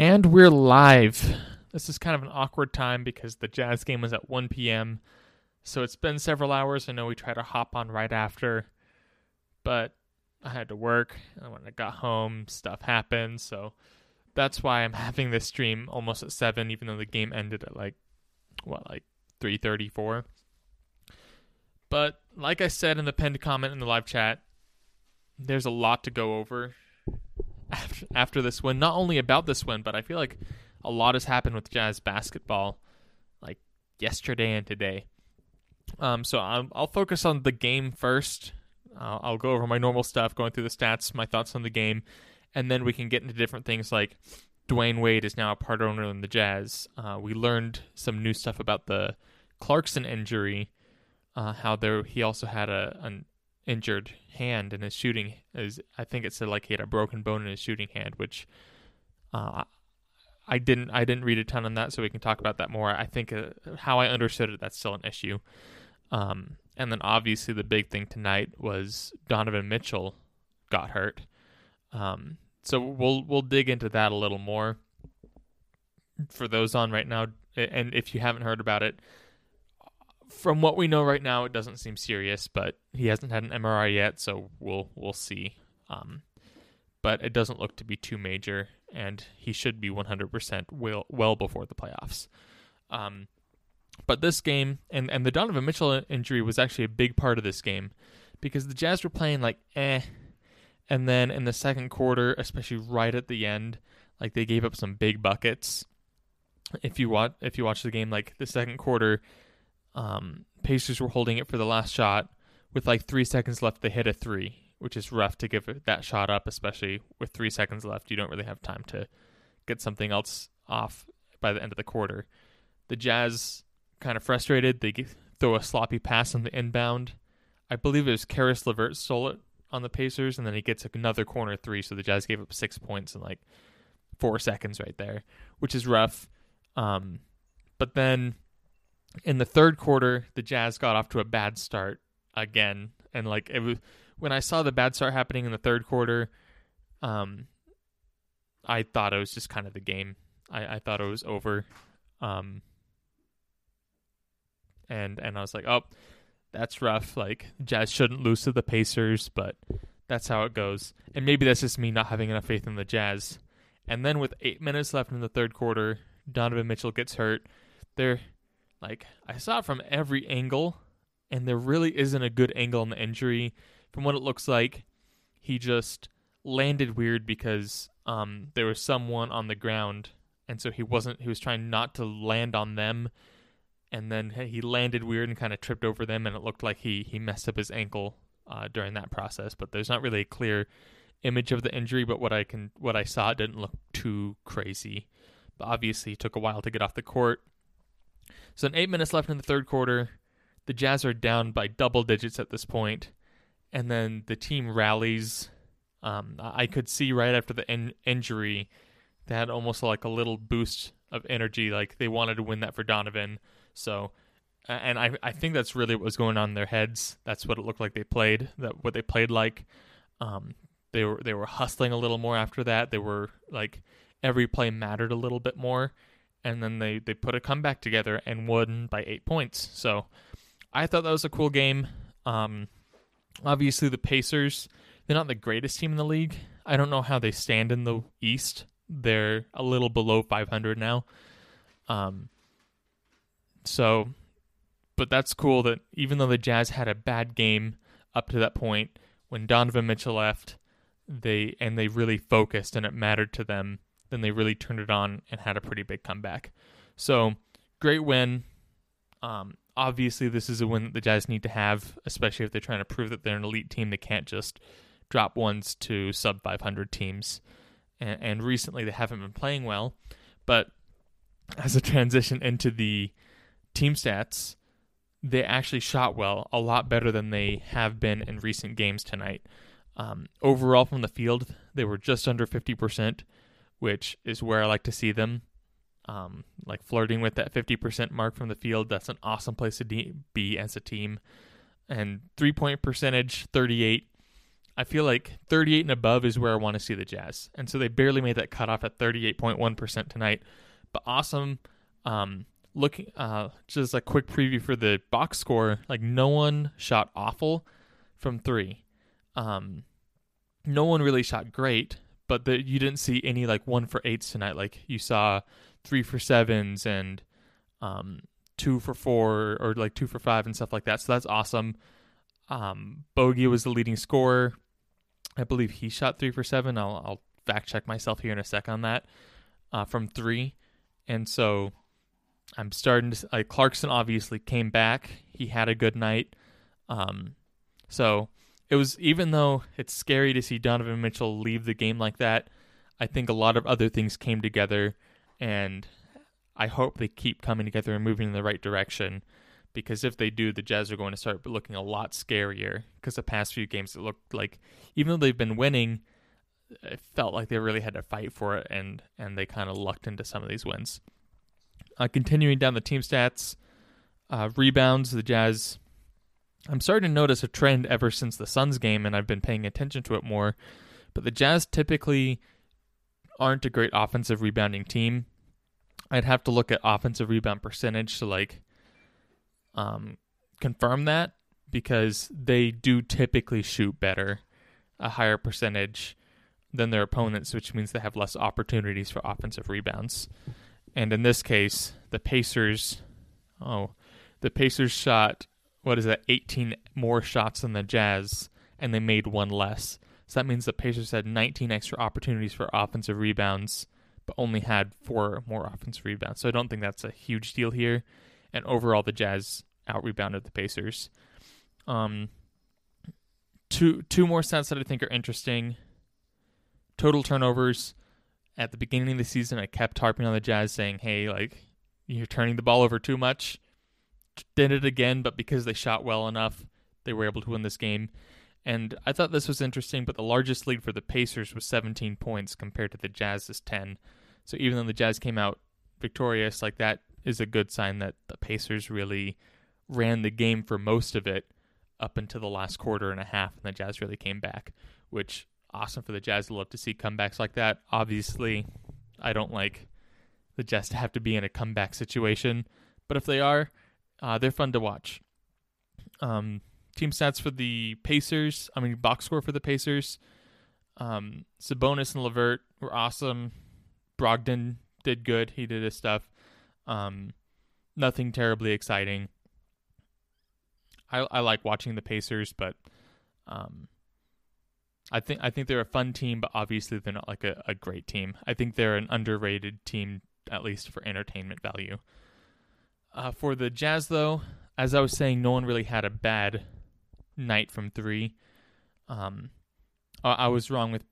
And we're live. This is kind of an awkward time because the Jazz game was at 1 p.m. So it's been several hours. I know we tried to hop on right after, but I had to work. And when I got home, stuff happened. So that's why I'm having this stream almost at 7, even though the game ended at like, what, like 3.34. But like I said in the pinned comment in the live chat, there's a lot to go over after, after this win. Not only about this win, but I feel like a lot has happened with Jazz basketball, like yesterday and today. Um, so I'll, I'll focus on the game first. I'll, I'll go over my normal stuff, going through the stats, my thoughts on the game, and then we can get into different things like Dwyane Wade is now a part owner in the Jazz. Uh, we learned some new stuff about the Clarkson injury, uh, how there he also had a an injured hand in his shooting. Is I think it said like he had a broken bone in his shooting hand, which uh, I didn't I didn't read a ton on that, so we can talk about that more. I think uh, how I understood it, that's still an issue. Um, and then obviously the big thing tonight was Donovan Mitchell got hurt. Um, so we'll we'll dig into that a little more for those on right now. And if you haven't heard about it, from what we know right now, it doesn't seem serious. But he hasn't had an MRI yet, so we'll we'll see. Um, but it doesn't look to be too major, and he should be 100% well well before the playoffs. Um, but this game and and the Donovan Mitchell injury was actually a big part of this game because the Jazz were playing like eh and then in the second quarter, especially right at the end, like they gave up some big buckets. If you watch if you watch the game, like the second quarter, um, Pacers were holding it for the last shot with like three seconds left. They hit a three, which is rough to give that shot up, especially with three seconds left. You don't really have time to get something else off by the end of the quarter. The Jazz kind of frustrated. They throw a sloppy pass on the inbound. I believe it was Caris LeVert stole it on the Pacers, and then he gets another corner three. So the Jazz gave up six points in like four seconds right there, which is rough. Um, but then in the third quarter, the Jazz got off to a bad start again, and like it was when I saw the bad start happening in the third quarter, um, I thought it was just kind of the game. I, I thought it was over. Um, and and I was like, oh, that's rough. Like Jazz shouldn't lose to the Pacers, but that's how it goes. And maybe that's just me not having enough faith in the Jazz. And then with eight minutes left in the third quarter, Donovan Mitchell gets hurt. There, like I saw it from every angle, and there really isn't a good angle on the injury. From what it looks like, he just landed weird because um, there was someone on the ground, and so he wasn't. He was trying not to land on them and then he landed weird and kind of tripped over them, and it looked like he he messed up his ankle uh, during that process. But there's not really a clear image of the injury, but what I can what I saw didn't look too crazy. But obviously, it took a while to get off the court. So, in eight minutes left in the third quarter, the Jazz are down by double digits at this point, and then the team rallies. Um, I could see right after the in- injury, they had almost like a little boost of energy, like they wanted to win that for Donovan. So, and I I think that's really what was going on in their heads. That's what it looked like they played. That what they played like. Um, they were they were hustling a little more after that. They were like every play mattered a little bit more, and then they they put a comeback together and won by eight points. So, I thought that was a cool game. Um, obviously the Pacers they're not the greatest team in the league. I don't know how they stand in the East. They're a little below 500 now. Um, so, but that's cool that even though the Jazz had a bad game up to that point, when Donovan Mitchell left, they and they really focused and it mattered to them, then they really turned it on and had a pretty big comeback. So, great win. Um, obviously, this is a win that the Jazz need to have, especially if they're trying to prove that they're an elite team. They can't just drop ones to sub 500 teams. And, and recently, they haven't been playing well. But as a transition into the team stats, they actually shot well, a lot better than they have been in recent games tonight. Um, overall, from the field, they were just under 50%, which is where I like to see them. Um, like flirting with that 50% mark from the field, that's an awesome place to de- be as a team. And three point percentage, 38. I feel like 38 and above is where I want to see the Jazz. And so they barely made that cutoff at 38.1% tonight. But awesome. Um, looking, uh, just a quick preview for the box score. Like no one shot awful from three. Um, no one really shot great, but the, you didn't see any like one for eights tonight. Like you saw three for sevens and um, two for four or like two for five and stuff like that. So that's awesome. Um, Bogey was the leading scorer. I believe he shot three for seven. I'll, I'll fact check myself here in a sec on that uh, from three. And so I'm starting to like Clarkson obviously came back. He had a good night. Um, so it was even though it's scary to see Donovan Mitchell leave the game like that. I think a lot of other things came together, and I hope they keep coming together and moving in the right direction. Because if they do, the Jazz are going to start looking a lot scarier. Because the past few games, it looked like even though they've been winning, it felt like they really had to fight for it, and and they kind of lucked into some of these wins. Uh, continuing down the team stats, uh, rebounds, the Jazz. I'm starting to notice a trend ever since the Suns game, and I've been paying attention to it more. But the Jazz typically aren't a great offensive rebounding team. I'd have to look at offensive rebound percentage to like um, confirm that because they do typically shoot better, a higher percentage than their opponents, which means they have less opportunities for offensive rebounds. And in this case, the Pacers, oh, the Pacers shot, what is that, 18 more shots than the Jazz, and they made one less. So that means the Pacers had 19 extra opportunities for offensive rebounds, but only had four more offensive rebounds. So I don't think that's a huge deal here. And overall, the Jazz out rebounded the Pacers. Um, two two more stats that I think are interesting. Total turnovers at the beginning of the season, I kept harping on the Jazz, saying, "Hey, like you're turning the ball over too much." Did it again, but because they shot well enough, they were able to win this game. And I thought this was interesting, but the largest lead for the Pacers was 17 points compared to the Jazz's 10. So even though the Jazz came out victorious, like that is a good sign that the Pacers really ran the game for most of it up until the last quarter and a half, and the Jazz really came back, which awesome for the Jazz. To love to see comebacks like that. Obviously, I don't like the Jazz to have to be in a comeback situation, but if they are, uh, they're fun to watch. Um, team stats for the Pacers. I mean, box score for the Pacers. Um, Sabonis and LeVert were awesome. Brogdon did good. He did his stuff. Um, nothing terribly exciting. I I like watching the Pacers, but um, I think I think they're a fun team, but obviously they're not like a, a great team. I think they're an underrated team, at least for entertainment value. Uh, for the Jazz, though, as I was saying, no one really had a bad night from three. Um, I, I was wrong with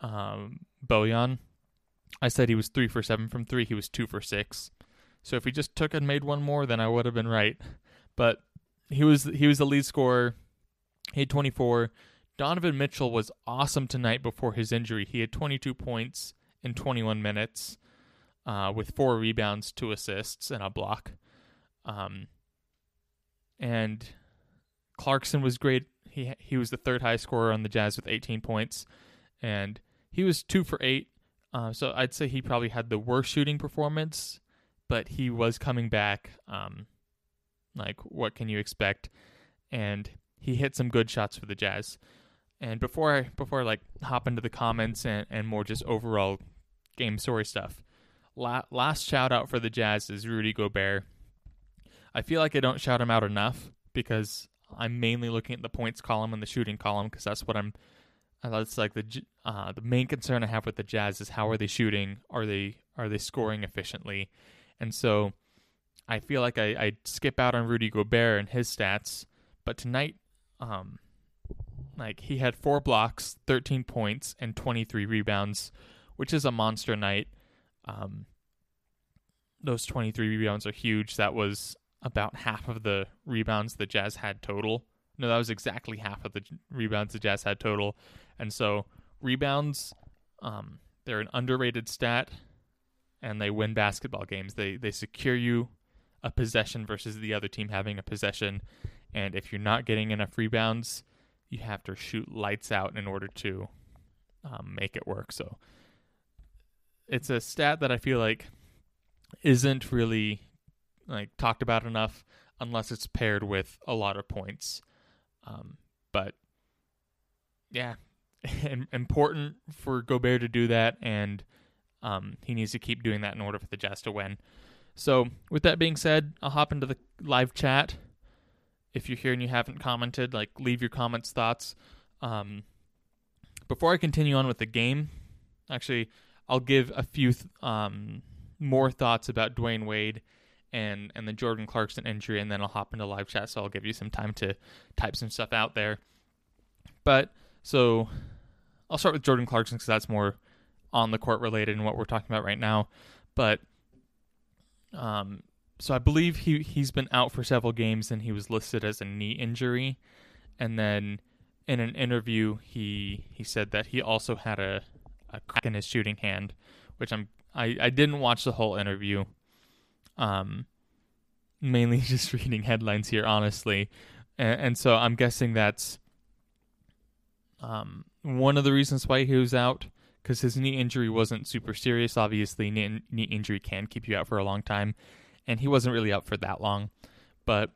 um, Bojan. I said he was three for seven from three. He was two for six. So if he just took and made one more, then I would have been right. But he was he was the lead scorer. He had 24. Donovan Mitchell was awesome tonight before his injury. He had 22 points in 21 minutes, uh, with four rebounds, two assists, and a block. Um, and Clarkson was great. He he was the third highest scorer on the Jazz with 18 points, and he was two for eight. Uh, so I'd say he probably had the worst shooting performance, but he was coming back. Um, like what can you expect? And he hit some good shots for the Jazz. And before I before I like hop into the comments and, and more just overall game story stuff, la- last shout out for the Jazz is Rudy Gobert. I feel like I don't shout him out enough because I'm mainly looking at the points column and the shooting column because that's what I'm. That's like the uh, the main concern I have with the Jazz is how are they shooting? Are they are they scoring efficiently? And so I feel like I, I skip out on Rudy Gobert and his stats, but tonight, um, like he had four blocks, 13 points, and 23 rebounds, which is a monster night. Um, those 23 rebounds are huge. That was about half of the rebounds the Jazz had total. No, that was exactly half of the rebounds the Jazz had total. And so rebounds, um, they're an underrated stat, and they win basketball games. They they secure you a possession versus the other team having a possession. And if you're not getting enough rebounds, you have to shoot lights out in order to um, make it work. So it's a stat that I feel like isn't really like talked about enough unless it's paired with a lot of points. Um, but yeah, important for Gobert to do that, and um, he needs to keep doing that in order for the Jazz to win. So, with that being said, I'll hop into the live chat. If you're here and you haven't commented, like leave your comments, thoughts. Um, before I continue on with the game, actually, I'll give a few th- um, more thoughts about Dwyane Wade and and the Jordan Clarkson injury, and then I'll hop into live chat. So I'll give you some time to type some stuff out there. But so I'll start with Jordan Clarkson because that's more on the court related and what we're talking about right now. But um, so I believe he he's been out for several games, and he was listed as a knee injury, and then in an interview he he said that he also had a a crack in his shooting hand, which I'm I, I didn't watch the whole interview. Um, mainly just reading headlines here, honestly, and, and so I'm guessing that's um one of the reasons why he was out because his knee injury wasn't super serious. Obviously, knee, knee injury can keep you out for a long time, and he wasn't really out for that long. But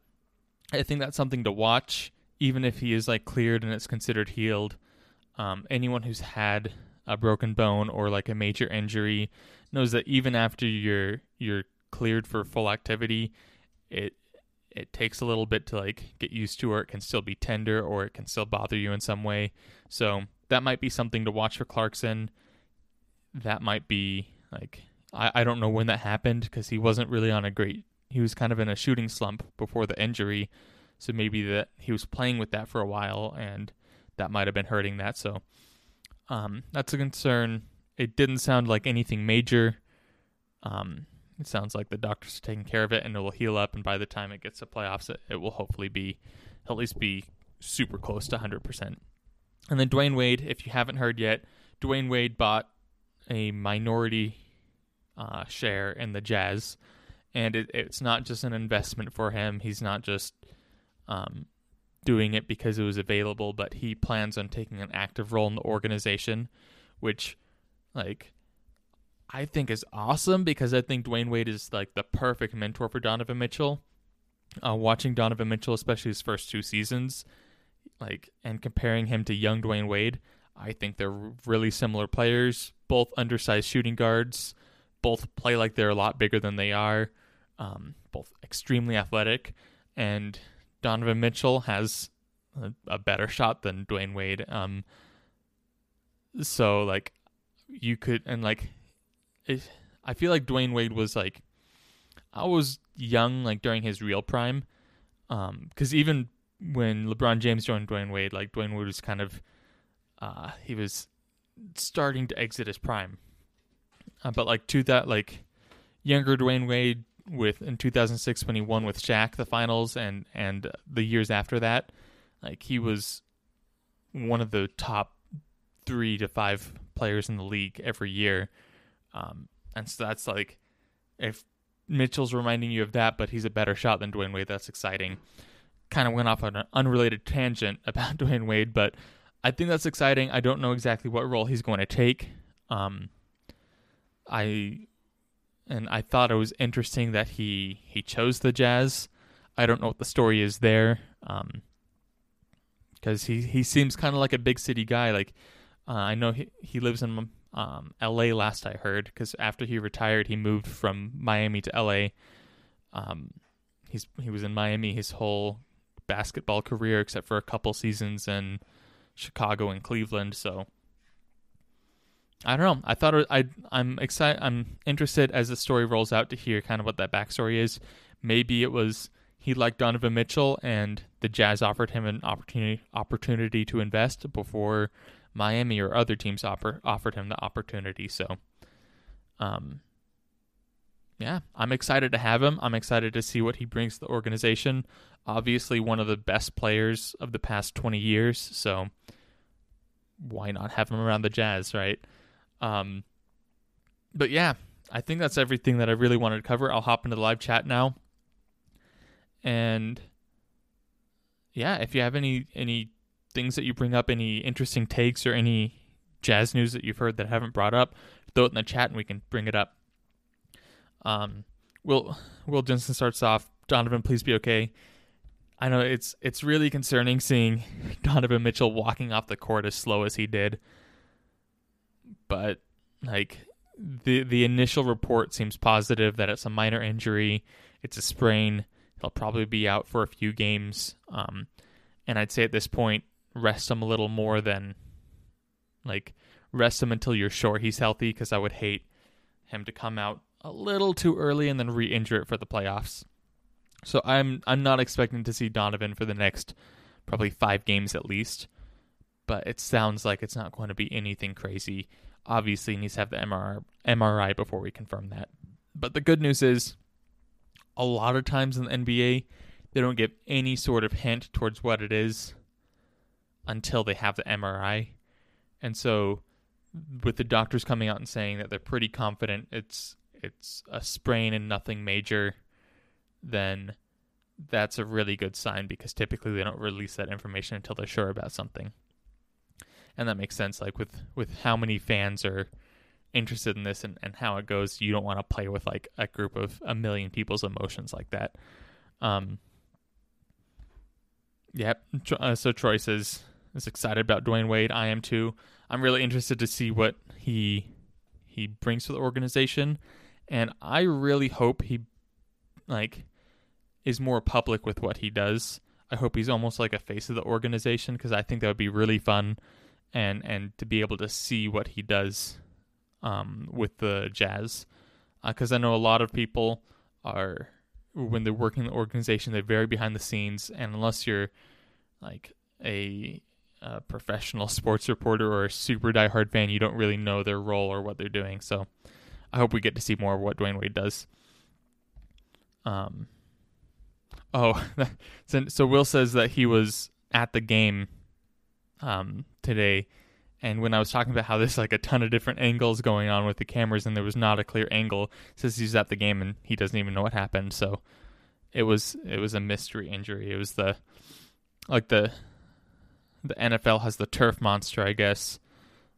I think that's something to watch, even if he is like cleared and it's considered healed. Um, anyone who's had a broken bone or like a major injury knows that even after you're you're cleared for full activity, it it takes a little bit to like get used to or it can still be tender or it can still bother you in some way. So that might be something to watch for Clarkson. That might be like I, I don't know when that happened because he wasn't really on a great he was kind of in a shooting slump before the injury. So maybe that he was playing with that for a while and that might have been hurting that. So um, that's a concern. It didn't sound like anything major. Um, it sounds like the doctors are taking care of it and it will heal up. And by the time it gets to playoffs, it, it will hopefully be at least be super close to 100%. And then Dwyane Wade, if you haven't heard yet, Dwyane Wade bought a minority uh, share in the Jazz. And it, it's not just an investment for him. He's not just um, doing it because it was available, but he plans on taking an active role in the organization, which, like, I think is awesome because I think Dwyane Wade is like the perfect mentor for Donovan Mitchell. Uh, watching Donovan Mitchell, especially his first two seasons, like and comparing him to young Dwyane Wade, I think they're really similar players. Both undersized shooting guards, both play like they're a lot bigger than they are. Um, both extremely athletic, and Donovan Mitchell has a, a better shot than Dwyane Wade. Um, so like you could and like I feel like Dwyane Wade was like I was young like during his real prime. Um, because even when LeBron James joined Dwyane Wade, like Dwyane Wade was kind of uh he was starting to exit his prime. Uh, but like to that like younger Dwyane Wade with in 2006 when he won with Shaq the finals and and the years after that, like he was one of the top 3 to 5 players in the league every year. Um, and so that's like, if Mitchell's reminding you of that, but he's a better shot than Dwyane Wade, that's exciting. Kind of went off on an unrelated tangent about Dwyane Wade, but I think that's exciting. I don't know exactly what role he's going to take. Um, I and I thought it was interesting that he he chose the Jazz. I don't know what the story is there, because um, he he seems kind of like a big city guy. Like uh, I know he he lives in um, L.A. Last I heard, because after he retired, he moved from Miami to L.A. Um, he's he was in Miami his whole basketball career, except for a couple seasons in Chicago and Cleveland. So I don't know. I thought I I'm excited. I'm interested as the story rolls out to hear kind of what that backstory is. Maybe it was he liked Donovan Mitchell and the Jazz offered him an opportunity opportunity to invest before Miami or other teams offer, offered him the opportunity. So, um, yeah, I'm excited to have him. I'm excited to see what he brings to the organization. Obviously, one of the best players of the past 20 years. So, why not have him around the Jazz, right? Um, but yeah, I think that's everything that I really wanted to cover. I'll hop into the live chat now. And yeah, if you have any any things that you bring up, any interesting takes or any jazz news that you've heard that I haven't brought up, throw it in the chat and we can bring it up. Um, Will Will Jensen starts off. Donovan, please be okay. I know it's it's really concerning seeing Donovan Mitchell walking off the court as slow as he did. But like the the initial report seems positive that it's a minor injury. It's a sprain. He'll probably be out for a few games. Um, and I'd say at this point, rest him a little more than like rest him until you're sure he's healthy. Because I would hate him to come out a little too early and then re-injure it for the playoffs. So I'm I'm not expecting to see Donovan for the next probably five games at least. But it sounds like it's not going to be anything crazy. Obviously, he needs to have the MRI, MRI before we confirm that. But the good news is, a lot of times in the NBA, they don't give any sort of hint towards what it is until they have the MRI. And so, with the doctors coming out and saying that they're pretty confident it's it's a sprain and nothing major, then that's a really good sign because typically they don't release that information until they're sure about something. And that makes sense like with with how many fans are interested in this and, and how it goes, you don't want to play with like a group of a million people's emotions like that. Um Yep. Uh, so Troy says is excited about Dwyane Wade. I am too. I'm really interested to see what he he brings to the organization and I really hope he like is more public with what he does. I hope he's almost like a face of the organization because I think that would be really fun, and and to be able to see what he does um, with the Jazz, because uh, I know a lot of people are when they're working in the organization they're very behind the scenes, and unless you're like a, a professional sports reporter or a super diehard fan, you don't really know their role or what they're doing. So I hope we get to see more of what Dwyane Wade does. Um. Oh, so, Will says that he was at the game, um, today, and when I was talking about how there's like a ton of different angles going on with the cameras, and there was not a clear angle, says he's at the game and he doesn't even know what happened. So it was it was a mystery injury. It was the like the the NFL has the turf monster, I guess,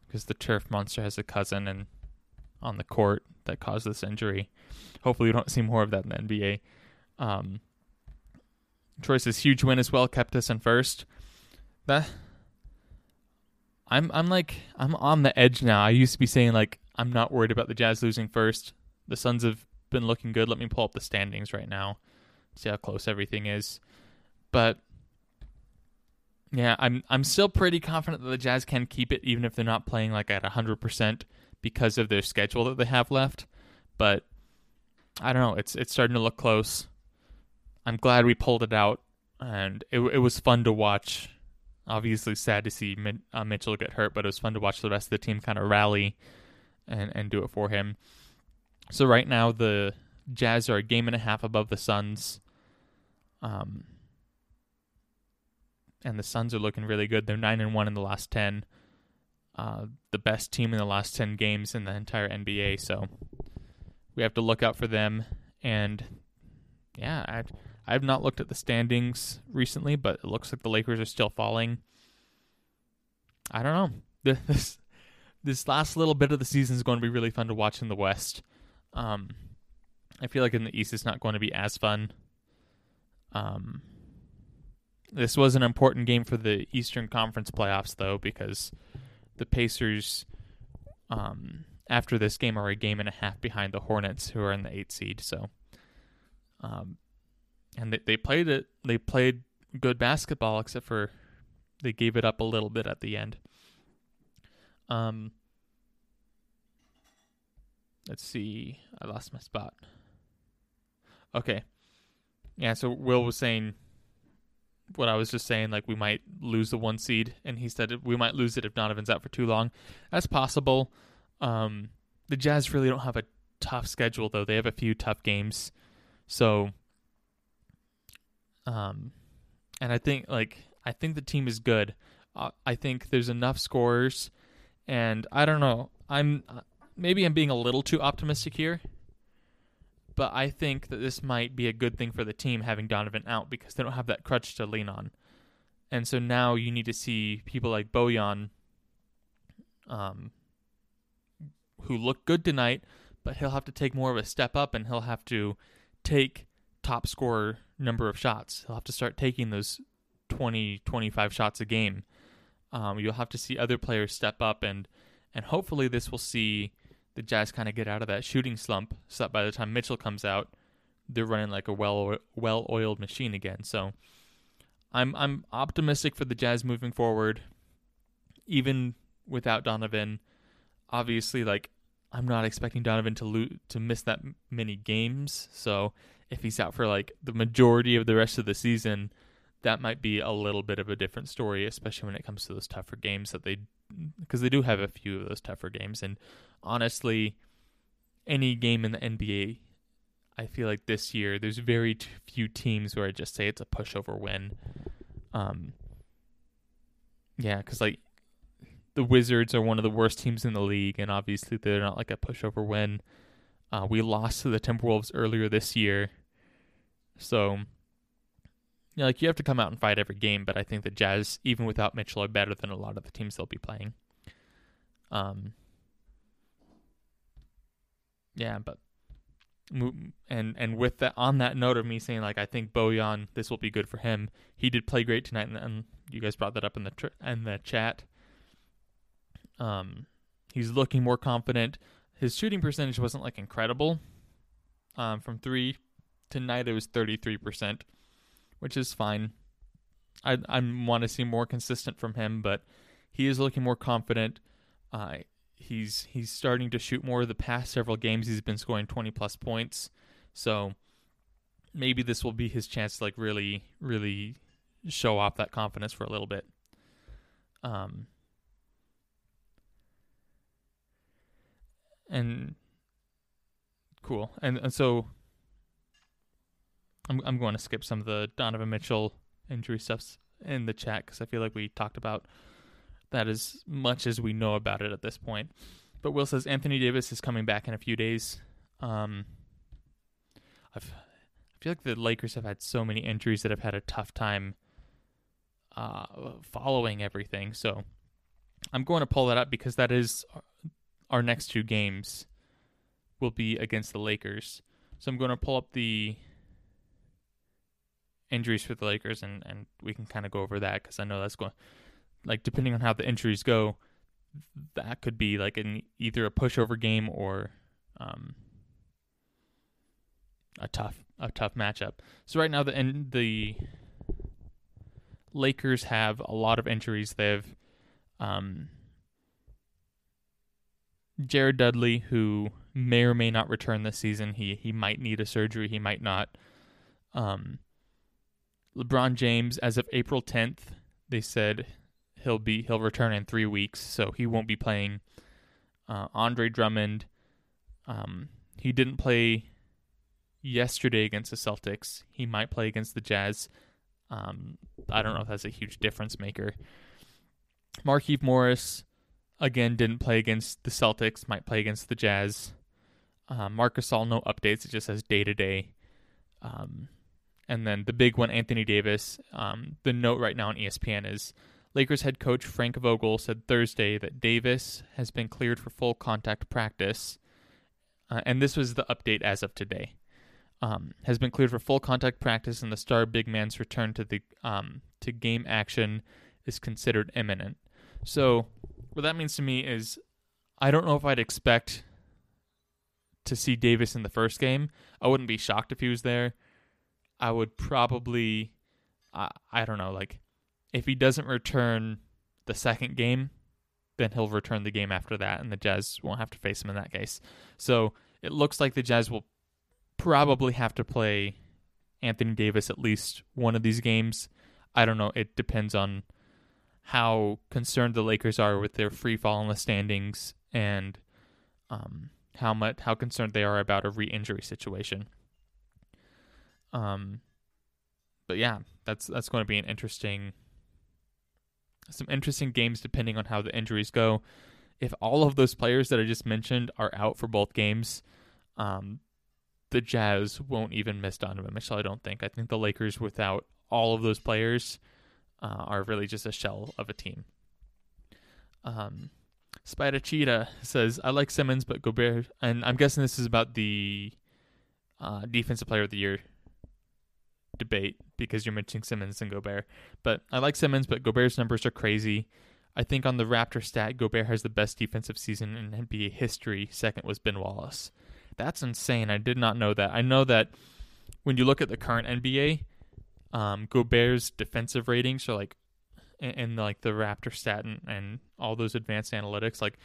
because the turf monster has a cousin, and on the court that caused this injury. Hopefully, we don't see more of that in the NBA. Um, Troy's huge win as well kept us in first. That I'm I'm like I'm on the edge now. I used to be saying like I'm not worried about the Jazz losing first. The Suns have been looking good. Let me pull up the standings right now, see how close everything is. But yeah, I'm I'm still pretty confident that the Jazz can keep it even if they're not playing like at hundred percent because of their schedule that they have left. But I don't know. It's it's starting to look close. I'm glad we pulled it out, and it it was fun to watch. Obviously, sad to see uh, Mitchell get hurt, but it was fun to watch the rest of the team kind of rally and and do it for him. So right now the Jazz are a game and a half above the Suns. Um, and the Suns are looking really good. They're nine and one in the last ten uh, the best team in the last 10 games in the entire NBA. So we have to look out for them. And yeah, I, I have not looked at the standings recently, but it looks like the Lakers are still falling. I don't know. This this last little bit of the season is going to be really fun to watch in the West. Um, I feel like in the East it's not going to be as fun. Um, this was an important game for the Eastern Conference playoffs, though, because the Pacers, um, after this game, are a game and a half behind the Hornets, who are in the eight seed. So, um, and they, they played it. They played good basketball, except for they gave it up a little bit at the end. Um, let's see. I lost my spot. Okay. Yeah, so Will was saying what I was just saying, like we might lose the one seed, and he said we might lose it if Donovan's out for too long. That's possible. Um, the Jazz really don't have a tough schedule though; they have a few tough games, so. Um, and I think like I think the team is good. Uh, I think there's enough scorers, and I don't know. I'm maybe I'm being a little too optimistic here but I think that this might be a good thing for the team having Donovan out because they don't have that crutch to lean on. And so now you need to see people like Bojan, um, who look good tonight, but he'll have to take more of a step up and he'll have to take top scorer number of shots. He'll have to start taking those 20, 25 shots a game. Um, you'll have to see other players step up and and hopefully this will see the Jazz kind of get out of that shooting slump so that by the time Mitchell comes out, they're running like a well well oiled machine again. So I'm I'm optimistic for the Jazz moving forward, even without Donovan. Obviously, like I'm not expecting Donovan to lo- to miss that many games. So if he's out for like the majority of the rest of the season, that might be a little bit of a different story, especially when it comes to those tougher games that they because they do have a few of those tougher games. And honestly, any game in the NBA, I feel like this year there's very few teams where I just say it's a pushover win. Um, yeah, because like the Wizards are one of the worst teams in the league, and obviously they're not like a pushover win. Uh, we lost to the Timberwolves earlier this year, so you know, like you have to come out and fight every game. But I think the Jazz, even without Mitchell, are better than a lot of the teams they'll be playing. Um, yeah, but and and with that on that note of me saying like I think Bojan this will be good for him. He did play great tonight, and, and you guys brought that up in the tr- in the chat. Um, he's looking more confident. His shooting percentage wasn't like incredible. Um, from three tonight it was thirty three percent, which is fine. I I want to see more consistent from him, but he is looking more confident. Uh, he's he's starting to shoot more. The past several games, he's been scoring twenty plus points. So maybe this will be his chance to like really really show off that confidence for a little bit. Um, and cool. And and so I'm I'm going to skip some of the Donovan Mitchell injury stuffs in the chat because I feel like we talked about that as much as we know about it at this point. But Will says Anthony Davis is coming back in a few days. Um, I've, I feel like the Lakers have had so many injuries that I've had a tough time uh, following everything. So I'm going to pull that up because that is our next two games will be against the Lakers. So I'm going to pull up the injuries for the Lakers and, and we can kind of go over that because I know that's going like depending on how the injuries go, that could be like an either a pushover game or um, a tough a tough matchup. So right now the the Lakers have a lot of injuries. They've um, Jared Dudley, who may or may not return this season. He he might need a surgery. He might not. Um, LeBron James, as of April 10th, they said he'll be he'll return in three weeks, so he won't be playing. Uh, Andre Drummond, um, he didn't play yesterday against the Celtics. He might play against the Jazz. Um, I don't know if that's a huge difference maker. Markieff Morris, again, didn't play against the Celtics. Might play against the Jazz. Uh, Marc Gasol, no updates. It just says day to day. And then the big one, Anthony Davis. Um, the note right now on ESPN is Lakers head coach Frank Vogel said Thursday that Davis has been cleared for full contact practice. Uh, and this was the update as of today. Um, has been cleared for full contact practice, and the star big man's return to the um, to game action is considered imminent. So, what that means to me is, I don't know if I'd expect to see Davis in the first game. I wouldn't be shocked if he was there. I would probably, uh, I don't know, like if he doesn't return the second game, then he'll return the game after that, and the Jazz won't have to face him in that case. So it looks like the Jazz will probably have to play Anthony Davis at least one of these games. I don't know. It depends on how concerned the Lakers are with their free fall in the standings and um, how much how concerned they are about a re-injury situation. Um, but yeah, that's that's going to be an interesting some interesting games depending on how the injuries go. If all of those players that I just mentioned are out for both games, um, the Jazz won't even miss Donovan Mitchell. I don't think. I think the Lakers, without all of those players, uh, are really just a shell of a team. Um, Spider Cheetah says, I like Simmons, but Gobert, and I'm guessing this is about the uh, Defensive Player of the Year debate because you're mentioning Simmons and Gobert. But I like Simmons, but Gobert's numbers are crazy. I think on the Raptor stat, Gobert has the best defensive season in NBA history. Second was Ben Wallace. That's insane. I did not know that. I know that when you look at the current NBA, um, Gobert's defensive ratings are like and, like the Raptor stat and, and, all those advanced analytics, like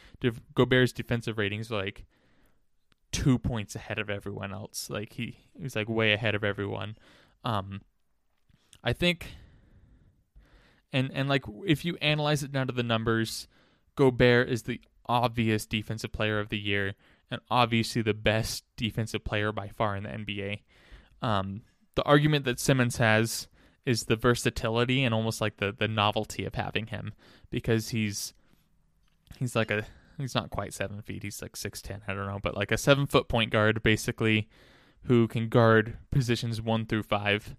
Gobert's defensive ratings are like two points ahead of everyone else. Like he he's like way ahead of everyone. Um, I think, and and like if you analyze it down to the numbers, Gobert is the obvious defensive player of the year and obviously the best defensive player by far in the NBA. Um, the argument that Simmons has is the versatility and almost like the the novelty of having him because he's he's like a he's not quite seven feet he's like six ten I don't know but like a seven foot point guard basically who can guard positions one through five.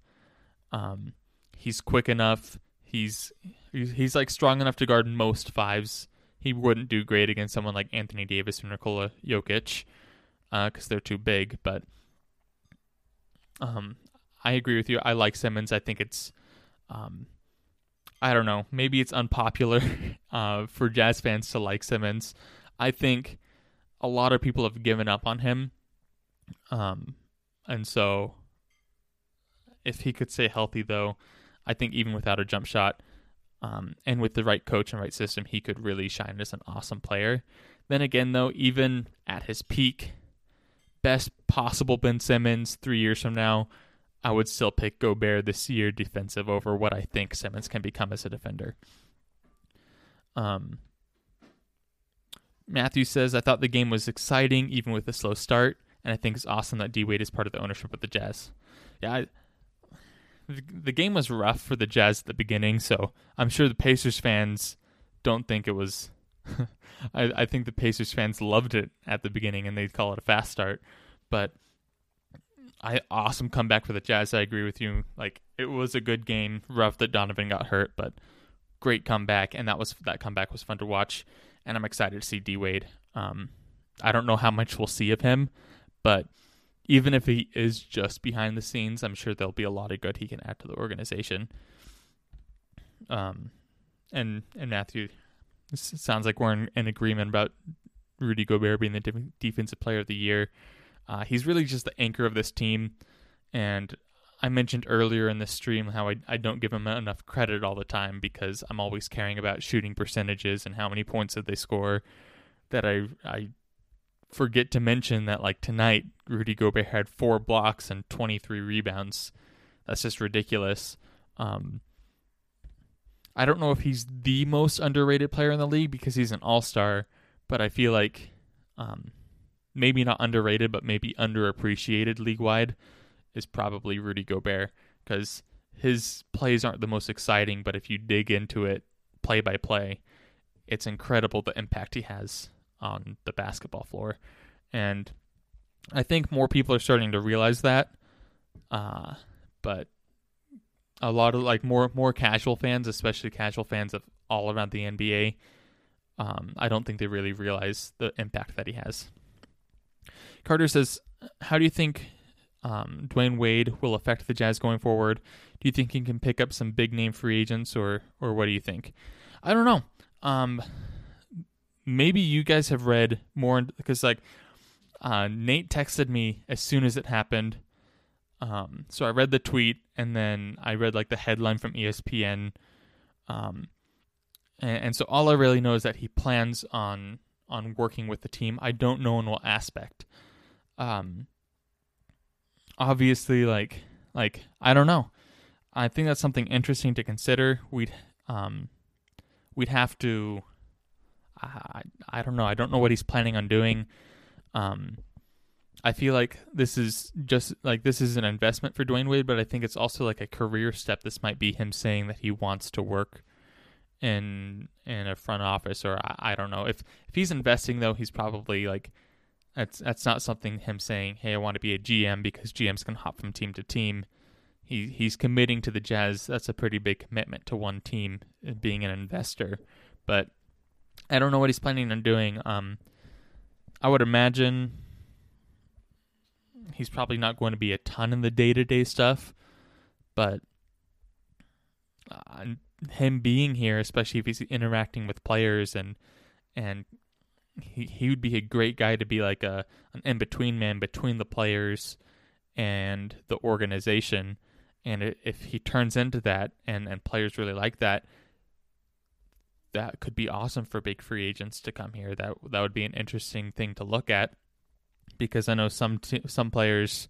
Um, he's quick enough. He's he's like strong enough to guard most fives. He wouldn't do great against someone like Anthony Davis or Nikola Jokic because uh, they're too big. But um, I agree with you. I like Simmons. I think it's, um, I don't know, maybe it's unpopular uh, for Jazz fans to like Simmons. I think a lot of people have given up on him. Um, and so if he could stay healthy, though, I think even without a jump shot um, and with the right coach and right system, he could really shine as an awesome player. Then again, though, even at his peak, best possible Ben Simmons three years from now, I would still pick Gobert this year defensive over what I think Simmons can become as a defender. Um, Matthew says, I thought the game was exciting, even with a slow start and I think it's awesome that D Wade is part of the ownership of the Jazz. Yeah, I, the, the game was rough for the Jazz at the beginning, so I'm sure the Pacers fans don't think it was. I, I think the Pacers fans loved it at the beginning and they'd call it a fast start, but I awesome comeback for the Jazz. I agree with you. Like it was a good game. Rough that Donovan got hurt, but great comeback, and that was that comeback was fun to watch. And I'm excited to see D Wade. Um, I don't know how much we'll see of him, but even if he is just behind the scenes, I'm sure there'll be a lot of good he can add to the organization. Um, and and Matthew, sounds like we're in, in, agreement about Rudy Gobert being the de- defensive player of the year. Uh, he's really just the anchor of this team, and I mentioned earlier in the stream how I, I don't give him enough credit all the time because I'm always caring about shooting percentages and how many points did they score. That I I forget to mention that like tonight Rudy Gobert had four blocks and 23 rebounds. That's just ridiculous. Um, I don't know if he's the most underrated player in the league because he's an all-star, but I feel like um, maybe not underrated, but maybe underappreciated league-wide is probably Rudy Gobert because his plays aren't the most exciting, but if you dig into it play by play, it's incredible the impact he has on the basketball floor. And I think more people are starting to realize that. Uh, but a lot of like more more casual fans, especially casual fans of all around the NBA, um, I don't think they really realize the impact that he has. Carter says, "How do you think um, Dwyane Wade will affect the Jazz going forward? Do you think he can pick up some big name free agents, or or what do you think?" I don't know. Um, maybe you guys have read more because like uh, Nate texted me as soon as it happened. Um, so I read the tweet and then I read like the headline from ESPN. Um, and, and so all I really know is that he plans on on working with the team. I don't know in what aspect. Um, obviously, like like I don't know. I think that's something interesting to consider. We'd um, we'd have to I, I don't know. I don't know what he's planning on doing. Um, I feel like this is just like this is an investment for Dwyane Wade, but I think it's also like a career step. This might be him saying that he wants to work in in a front office, or I, I don't know. If if he's investing though, he's probably like that's that's not something him saying, "Hey, I want to be a GM," because GMs can hop from team to team. he he's committing to the Jazz. That's a pretty big commitment to one team, uh, being an investor. But I don't know what he's planning on doing. Um, I would imagine he's probably not going to be a ton in the day to day stuff, but uh, him being here, especially if he's interacting with players and and he he would be a great guy to be like a an in between man between the players and the organization. And if he turns into that, and and players really like that, that could be awesome for big free agents to come here. That that would be an interesting thing to look at because I know some t- some players,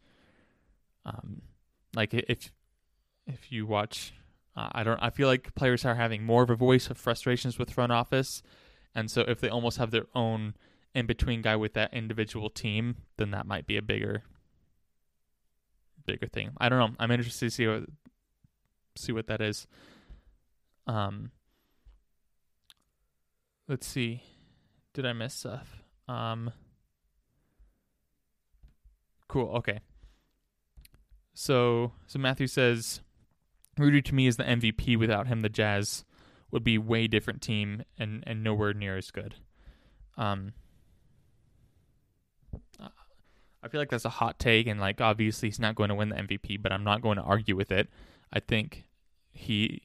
um, like if if you watch, uh, I don't. I feel like players are having more of a voice of frustrations with front office, and so if they almost have their own in between guy with that individual team, then that might be a bigger bigger thing. I don't know. I'm interested to see what see what that is. Um, let's see. Did I miss stuff? Um. Cool. Okay. So so Matthew says Rudy to me is the MVP. Without him, the Jazz would be way different team and and nowhere near as good. Um. I feel like that's a hot take, and like obviously he's not going to win the MVP, but I'm not going to argue with it. I think he,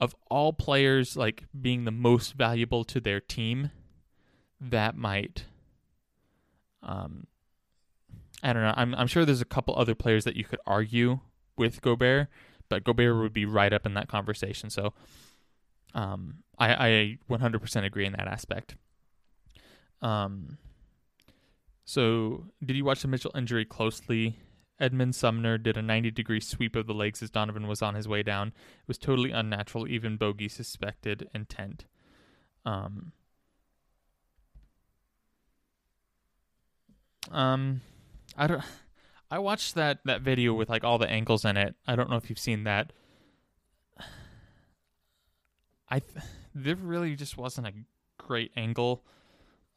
of all players, like being the most valuable to their team, that might um, I don't know. I'm I'm sure there's a couple other players that you could argue with Gobert, but Gobert would be right up in that conversation. So, um, I I 100% agree in that aspect. Um. So, did you watch the Mitchell injury closely? Edmond Sumner did a 90 degree sweep of the legs as Donovan was on his way down. It was totally unnatural. Even Bogey suspected intent. Um. Um. I don't. I watched that that video with like all the angles in it. I don't know if you've seen that. I there really just wasn't a great angle.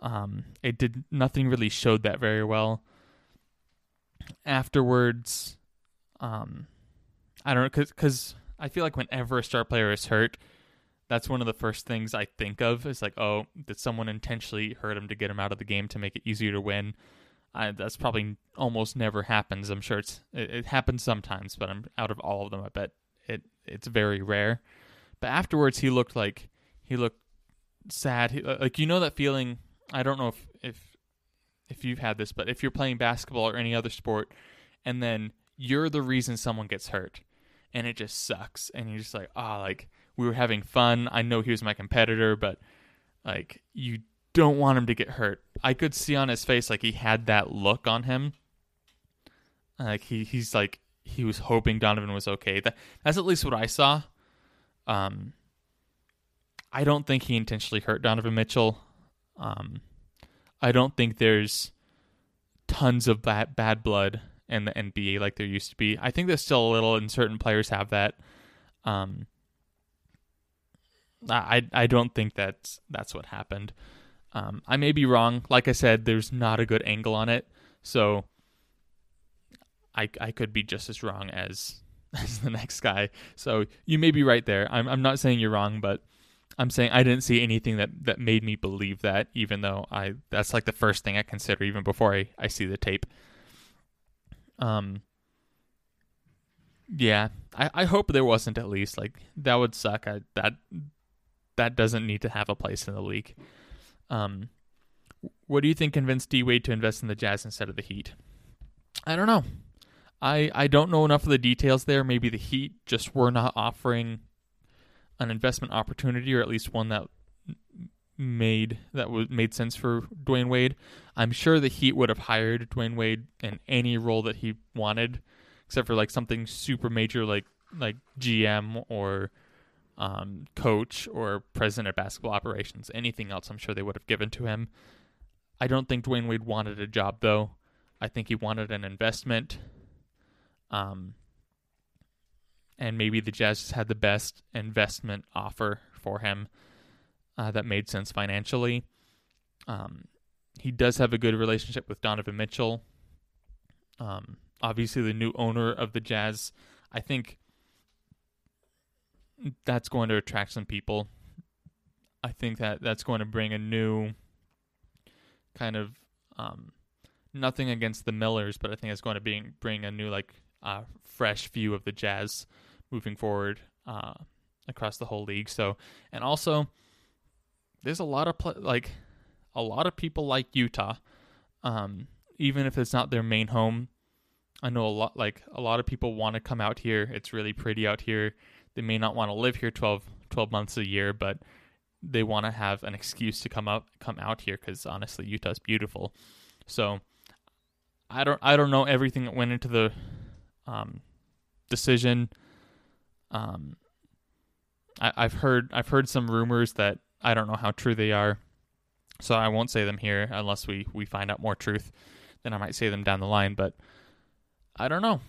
Um, it did nothing really showed that very well. Afterwards, um, I don't know because I feel like whenever a star player is hurt, that's one of the first things I think of is like, oh, did someone intentionally hurt him to get him out of the game to make it easier to win? I, that's probably almost never happens. I'm sure it's it, it, happens sometimes, but I'm out of all of them. I bet it it's very rare. But afterwards, he looked like he looked sad. He, like you know that feeling. I don't know if if if you've had this, but if you're playing basketball or any other sport, and then you're the reason someone gets hurt, and it just sucks, and you're just like, ah, oh, like we were having fun. I know he was my competitor, but like you don't want him to get hurt. I could see on his face like he had that look on him. Like he he's like he was hoping Donovan was okay. That that's at least what I saw. Um I don't think he intentionally hurt Donovan Mitchell. Um I don't think there's tons of bad bad blood in the NBA like there used to be. I think there's still a little and certain players have that. Um I I don't think that's that's what happened. Um, I may be wrong. Like I said, there's not a good angle on it, so I I could be just as wrong as as the next guy. So you may be right there. I'm I'm not saying you're wrong, but I'm saying I didn't see anything that that made me believe that. Even though I that's like the first thing I consider even before I I see the tape. Um. Yeah, I I hope there wasn't at least like that would suck. I that that doesn't need to have a place in the league. Um, what do you think convinced D Wade to invest in the Jazz instead of the Heat? I don't know. I I don't know enough of the details there. Maybe the Heat just were not offering an investment opportunity, or at least one that made that was made sense for Dwyane Wade. I'm sure the Heat would have hired Dwyane Wade in any role that he wanted, except for like something super major like like GM or um, coach or president of basketball operations. Anything else, I'm sure they would have given to him. I don't think Dwyane Wade wanted a job, though. I think he wanted an investment. Um, and maybe the Jazz just had the best investment offer for him uh, that made sense financially. Um, he does have a good relationship with Donovan Mitchell. Um, obviously the new owner of the Jazz. I think that's going to attract some people. I think that that's going to bring a new kind of um, nothing against the Millers, but I think it's going to be, bring a new like uh, fresh view of the Jazz moving forward uh, across the whole league. So, and also there's a lot of pl- like a lot of people like Utah, um, even if it's not their main home. I know a lot like a lot of people want to come out here. It's really pretty out here. They may not want to live here 12, 12 months a year, but they want to have an excuse to come up come out here because honestly Utah's beautiful. So I don't I don't know everything that went into the um, decision. Um, I, I've heard I've heard some rumors that I don't know how true they are, so I won't say them here unless we we find out more truth. Then I might say them down the line, but I don't know.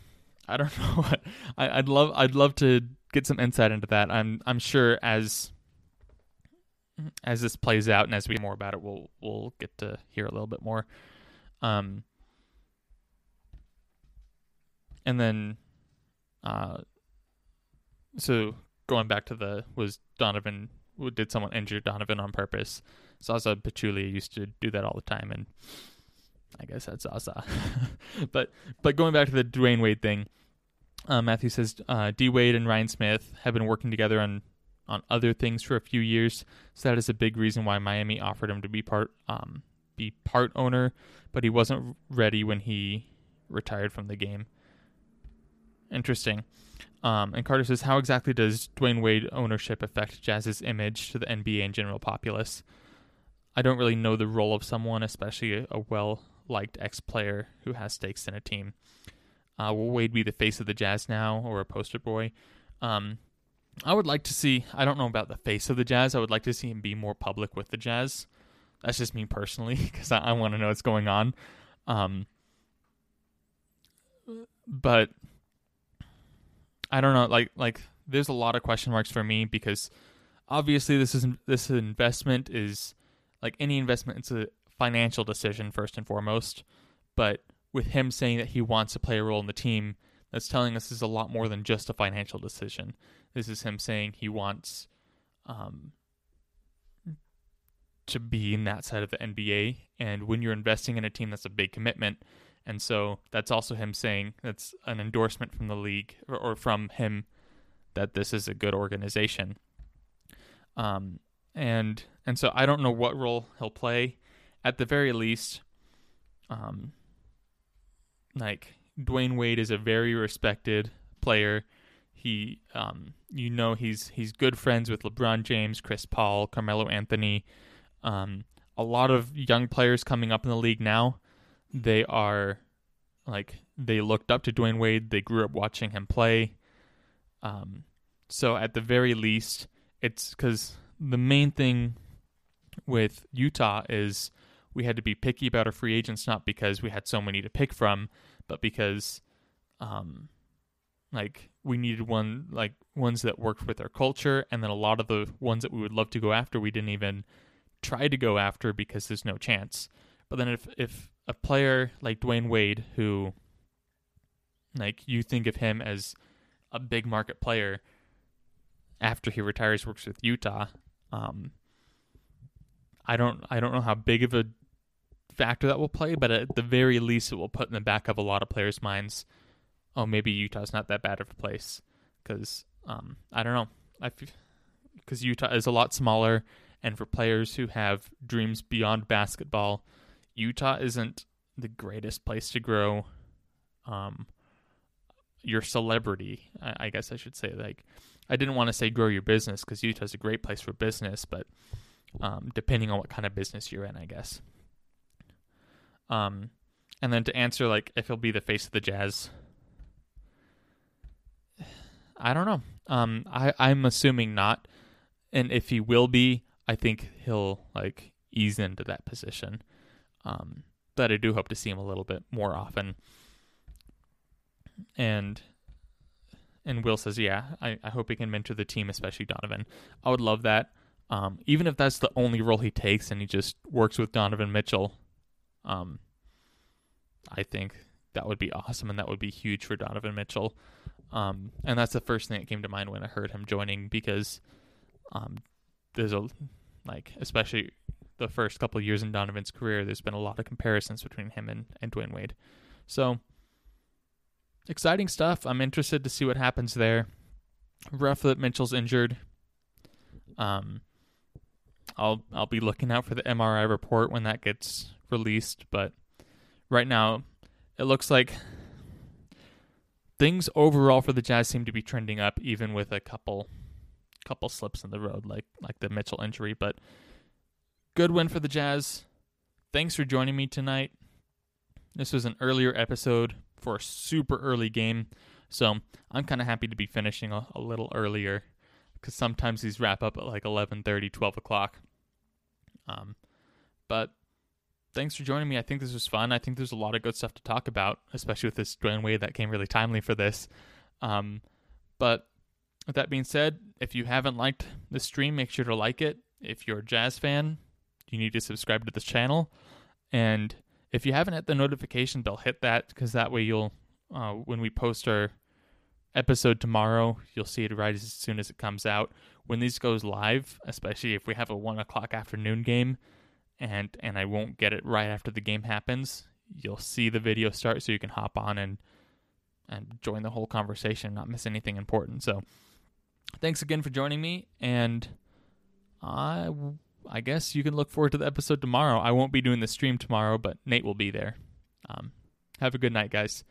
I don't know what I, I'd love. I'd love to get some insight into that. I'm I'm sure as as this plays out and as we hear more about it, we'll we'll get to hear a little bit more. Um, and then, uh, so going back to the was Donovan did someone injure Donovan on purpose? Zaza Pachulia used to do that all the time, and I guess that's Zaza. but but going back to the Dwyane Wade thing, uh, Matthew says uh, D Wade and Ryan Smith have been working together on on other things for a few years, so that is a big reason why Miami offered him to be part um, be part owner, but he wasn't ready when he retired from the game. Interesting. Um, and Carter says, How exactly does Dwyane Wade ownership affect Jazz's image to the NBA and general populace? I don't really know the role of someone, especially a, well liked ex player who has stakes in a team. Uh, will Wade be the face of the Jazz now or a poster boy? Um, I would like to see, I don't know about the face of the Jazz, I would like to see him be more public with the Jazz. That's just me personally, because I, I want to know what's going on. Um, but I don't know, like like there's a lot of question marks for me because obviously this is this investment is like any investment it's a financial decision first and foremost, but with him saying that he wants to play a role in the team, that's telling us is a lot more than just a financial decision. This is him saying he wants um, to be in that side of the NBA. And when you're investing in a team, that's a big commitment. And so that's also him saying that's an endorsement from the league or, or from him that this is a good organization. Um, and and so I don't know what role he'll play. At the very least, um, like Dwyane Wade is a very respected player. He, um, you know, he's he's good friends with LeBron James, Chris Paul, Carmelo Anthony. Um, a lot of young players coming up in the league now they are like they looked up to Dwyane Wade. They grew up watching him play. Um, so at the very least, it's because the main thing with Utah is we had to be picky about our free agents, not because we had so many to pick from, but because, um, like we needed one like ones that worked with our culture, and then a lot of the ones that we would love to go after, we didn't even try to go after because there's no chance. But then if if a player like Dwyane Wade, who like you think of him as a big market player after he retires, works with Utah. Um, I don't I don't know how big of a factor that will play, but at the very least, it will put in the back of a lot of players' minds. Oh, maybe Utah's not that bad of a place because um, I don't know. I because Utah is a lot smaller, and for players who have dreams beyond basketball, Utah isn't the greatest place to grow um, your celebrity. I, I, guess I should say like I didn't want to say grow your business because Utah's a great place for business, but um, depending on what kind of business you're in, I guess. Um, and then to answer like if he'll be the face of the Jazz, I don't know. Um, I I'm assuming not, and if he will be, I think he'll like ease into that position. Um, but I do hope to see him a little bit more often. And and Will says, yeah, I, I hope he can mentor the team, especially Donovan. I would love that. Um, even if that's the only role he takes and he just works with Donovan Mitchell, um, I think that would be awesome and that would be huge for Donovan Mitchell. Um, and that's the first thing that came to mind when I heard him joining because um, there's a like especially the first couple years in Donovan's career, there's been a lot of comparisons between him and, and Dwyane Wade. So exciting stuff. I'm interested to see what happens there. Rough that Mitchell's injured. Um, I'll I'll be looking out for the MRI report when that gets released, but right now it looks like things overall for the Jazz seem to be trending up, even with a couple couple slips in the road, like like the Mitchell injury. But good win for the Jazz. Thanks for joining me tonight. This was an earlier episode for a super early game, so I'm kind of happy to be finishing a, a little earlier because sometimes these wrap up at like 11:30, 12 o'clock. Um, but thanks for joining me. I think this was fun. I think there's a lot of good stuff to talk about, especially with this Dwyane Wade that came really timely for this. Um, but with that being said, if you haven't liked the stream, make sure to like it. If you're a jazz fan, you need to subscribe to this channel. And if you haven't hit the notification bell, hit that because that way you'll, uh, when we post our episode tomorrow, you'll see it right as soon as it comes out. When these goes live, especially if we have a one o'clock afternoon game, and and I won't get it right after the game happens, you'll see the video start, so you can hop on and and join the whole conversation, not miss anything important. So, thanks again for joining me, and I I guess you can look forward to the episode tomorrow. I won't be doing the stream tomorrow, but Nate will be there. Um, have a good night, guys.